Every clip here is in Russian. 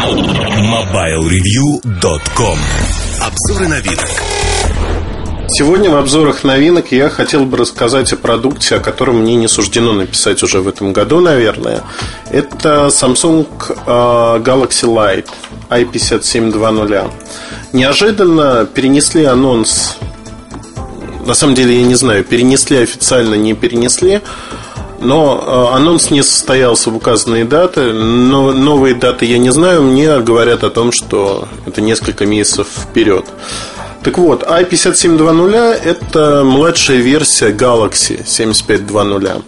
MobileReview.com Обзоры новинок Сегодня в обзорах новинок я хотел бы рассказать о продукте, о котором мне не суждено написать уже в этом году, наверное. Это Samsung а, Galaxy Light i5720. Неожиданно перенесли анонс на самом деле я не знаю, перенесли официально, не перенесли. Но э, анонс не состоялся в указанные даты. Но новые даты я не знаю. Мне говорят о том, что это несколько месяцев вперед. Так вот, i5720 это младшая версия Galaxy 7520.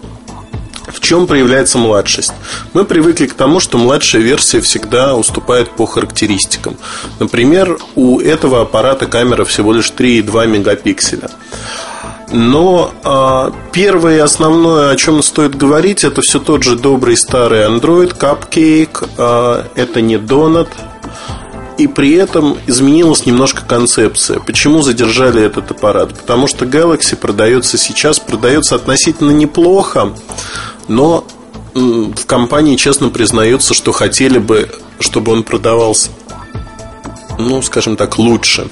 В чем проявляется младшесть? Мы привыкли к тому, что младшая версия всегда уступает по характеристикам. Например, у этого аппарата камера всего лишь 3,2 мегапикселя. Но э, первое и основное, о чем стоит говорить, это все тот же добрый старый Android, Cupcake, э, это не Donut, и при этом изменилась немножко концепция. Почему задержали этот аппарат? Потому что Galaxy продается сейчас, продается относительно неплохо, но в компании честно признаются, что хотели бы, чтобы он продавался, ну, скажем так, лучше.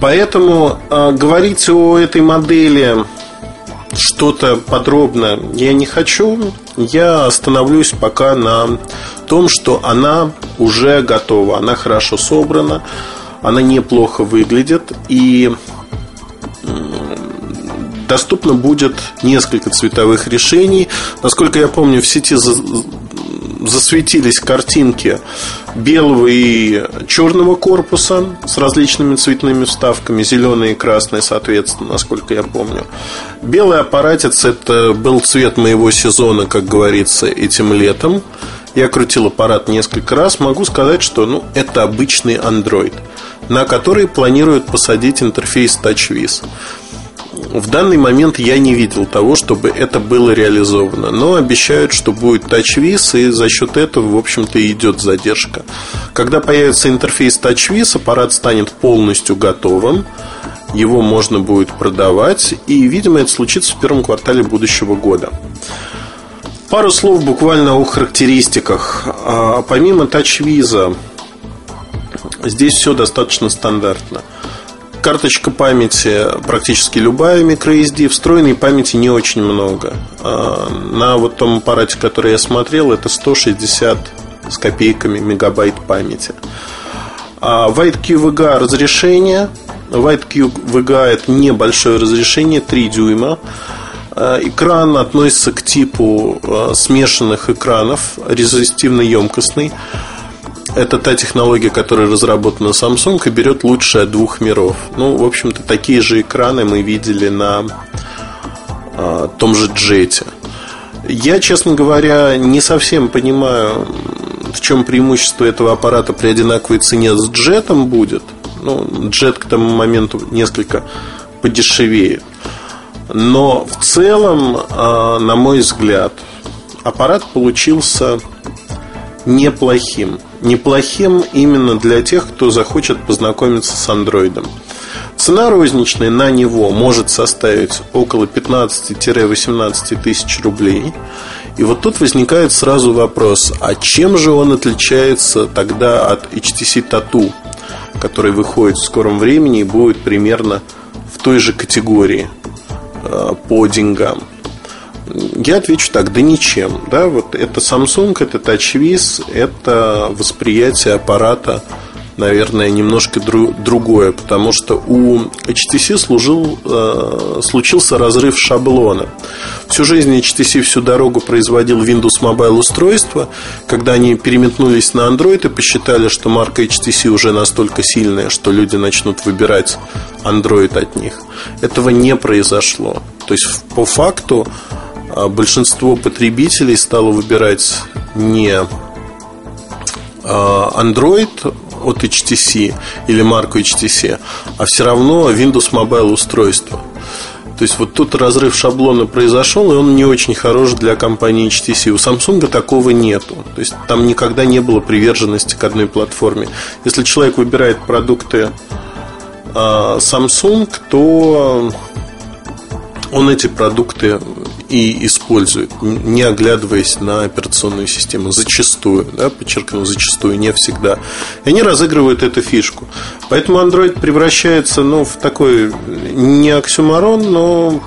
Поэтому э, говорить о этой модели что-то подробно я не хочу. Я остановлюсь пока на том, что она уже готова, она хорошо собрана, она неплохо выглядит и доступно будет несколько цветовых решений. Насколько я помню, в сети засветились картинки белого и черного корпуса с различными цветными вставками, зеленый и красный, соответственно, насколько я помню. Белый аппаратец это был цвет моего сезона, как говорится, этим летом. Я крутил аппарат несколько раз. Могу сказать, что ну, это обычный Android, на который планируют посадить интерфейс TouchWiz. В данный момент я не видел того, чтобы это было реализовано. Но обещают, что будет TouchWiz, и за счет этого, в общем-то, идет задержка. Когда появится интерфейс TouchWiz, аппарат станет полностью готовым. Его можно будет продавать, и, видимо, это случится в первом квартале будущего года. Пару слов буквально о характеристиках. А, помимо TouchWiz, здесь все достаточно стандартно. Карточка памяти практически любая microSD, встроенной памяти не очень много. А, на вот том аппарате, который я смотрел, это 160 с копейками мегабайт памяти. А White QVGA разрешение. White QVGA это небольшое разрешение, 3 дюйма. А, экран относится к типу смешанных экранов, резистивно-емкостный. Это та технология, которая разработана Samsung и берет лучшее от двух миров. Ну, в общем-то, такие же экраны мы видели на а, том же джете. Я, честно говоря, не совсем понимаю, в чем преимущество этого аппарата при одинаковой цене с джетом будет. Ну, джет к тому моменту несколько подешевеет. Но в целом, а, на мой взгляд, аппарат получился неплохим. Неплохим именно для тех, кто захочет познакомиться с андроидом. Цена розничная на него может составить около 15-18 тысяч рублей. И вот тут возникает сразу вопрос, а чем же он отличается тогда от HTC Tattoo, который выходит в скором времени и будет примерно в той же категории э, по деньгам? Я отвечу так, да ничем. Да, вот это Samsung, это TouchWiz, это восприятие аппарата, наверное, немножко дру- другое, потому что у HTC служил, э, случился разрыв шаблона. Всю жизнь HTC всю дорогу производил Windows Mobile устройства. Когда они переметнулись на Android и посчитали, что марка HTC уже настолько сильная, что люди начнут выбирать Android от них, этого не произошло. То есть по факту большинство потребителей стало выбирать не а, Android от HTC или марку HTC, а все равно Windows Mobile устройство. То есть вот тут разрыв шаблона произошел, и он не очень хорош для компании HTC. У Samsung такого нету. То есть там никогда не было приверженности к одной платформе. Если человек выбирает продукты а, Samsung, то он эти продукты и использует, не оглядываясь на операционную систему. Зачастую, да, подчеркну, зачастую, не всегда. И они разыгрывают эту фишку. Поэтому Android превращается ну, в такой не оксюмарон, но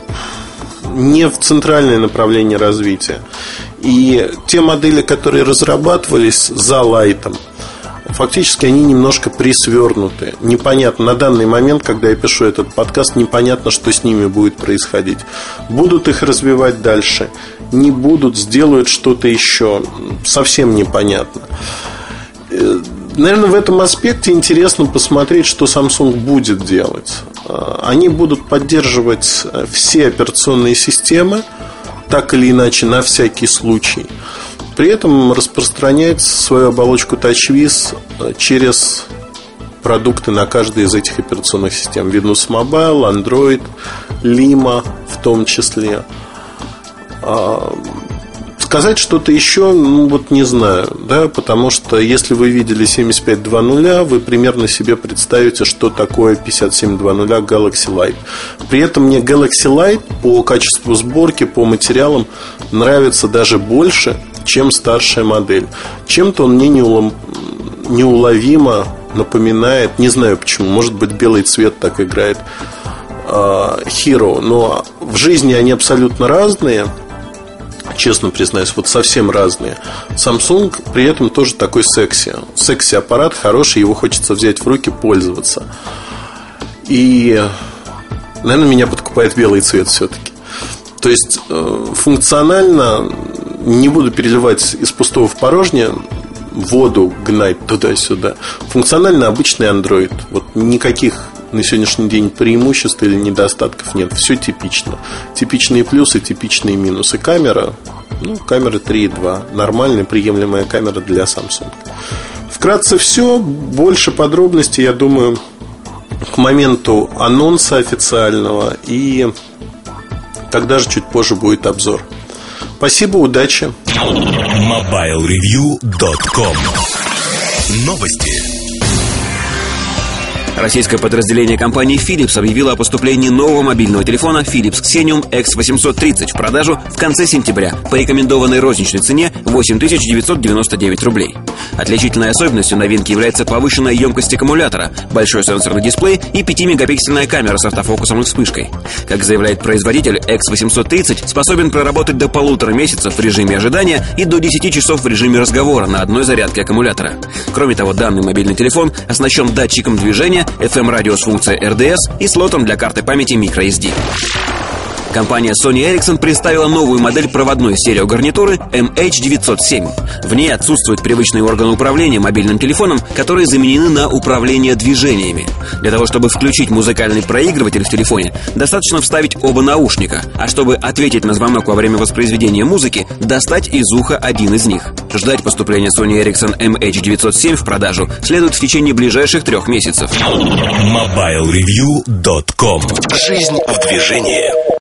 не в центральное направление развития. И те модели, которые разрабатывались за лайтом, фактически они немножко присвернуты. Непонятно, на данный момент, когда я пишу этот подкаст, непонятно, что с ними будет происходить. Будут их развивать дальше, не будут, сделают что-то еще. Совсем непонятно. Э, наверное, в этом аспекте интересно посмотреть, что Samsung будет делать. Э, они будут поддерживать э, все операционные системы, так или иначе, на всякий случай – при этом распространять свою оболочку TouchWiz э, через продукты на каждой из этих операционных систем. Windows Mobile, Android, Lima в том числе. А, сказать что-то еще, ну вот не знаю, да, потому что если вы видели 7520, вы примерно себе представите, что такое 5720 Galaxy Light. При этом мне Galaxy Light по качеству сборки, по материалам нравится даже больше, чем старшая модель. Чем-то он мне неуловимо напоминает, не знаю почему, может быть белый цвет так играет а, Hero, но в жизни они абсолютно разные, честно признаюсь, вот совсем разные. Samsung при этом тоже такой секси. Секси аппарат хороший, его хочется взять в руки, пользоваться. И, наверное, меня подкупает белый цвет все-таки. То есть э, функционально не буду переливать из пустого в порожнее воду гнать туда-сюда. Функционально обычный Android. Вот никаких на сегодняшний день преимуществ или недостатков нет. Все типично. Типичные плюсы, типичные минусы. Камера, ну, камера 3.2. Нормальная, приемлемая камера для Samsung. Вкратце все. Больше подробностей, я думаю, к моменту анонса официального. И тогда же чуть позже будет обзор. Спасибо, удачи. MobileReview.com Новости. Российское подразделение компании Philips объявило о поступлении нового мобильного телефона Philips Xenium X830 в продажу в конце сентября по рекомендованной розничной цене 8999 рублей. Отличительной особенностью новинки является повышенная емкость аккумулятора, большой сенсорный дисплей и 5-мегапиксельная камера с автофокусом и вспышкой. Как заявляет производитель, X830 способен проработать до полутора месяцев в режиме ожидания и до 10 часов в режиме разговора на одной зарядке аккумулятора. Кроме того, данный мобильный телефон оснащен датчиком движения FM-радио с функцией RDS и слотом для карты памяти microSD. Компания Sony Ericsson представила новую модель проводной стереогарнитуры MH907. В ней отсутствуют привычные органы управления мобильным телефоном, которые заменены на управление движениями. Для того, чтобы включить музыкальный проигрыватель в телефоне, достаточно вставить оба наушника, а чтобы ответить на звонок во время воспроизведения музыки, достать из уха один из них. Ждать поступления Sony Ericsson MH907 в продажу следует в течение ближайших трех месяцев. MobileReview.com Жизнь в движении.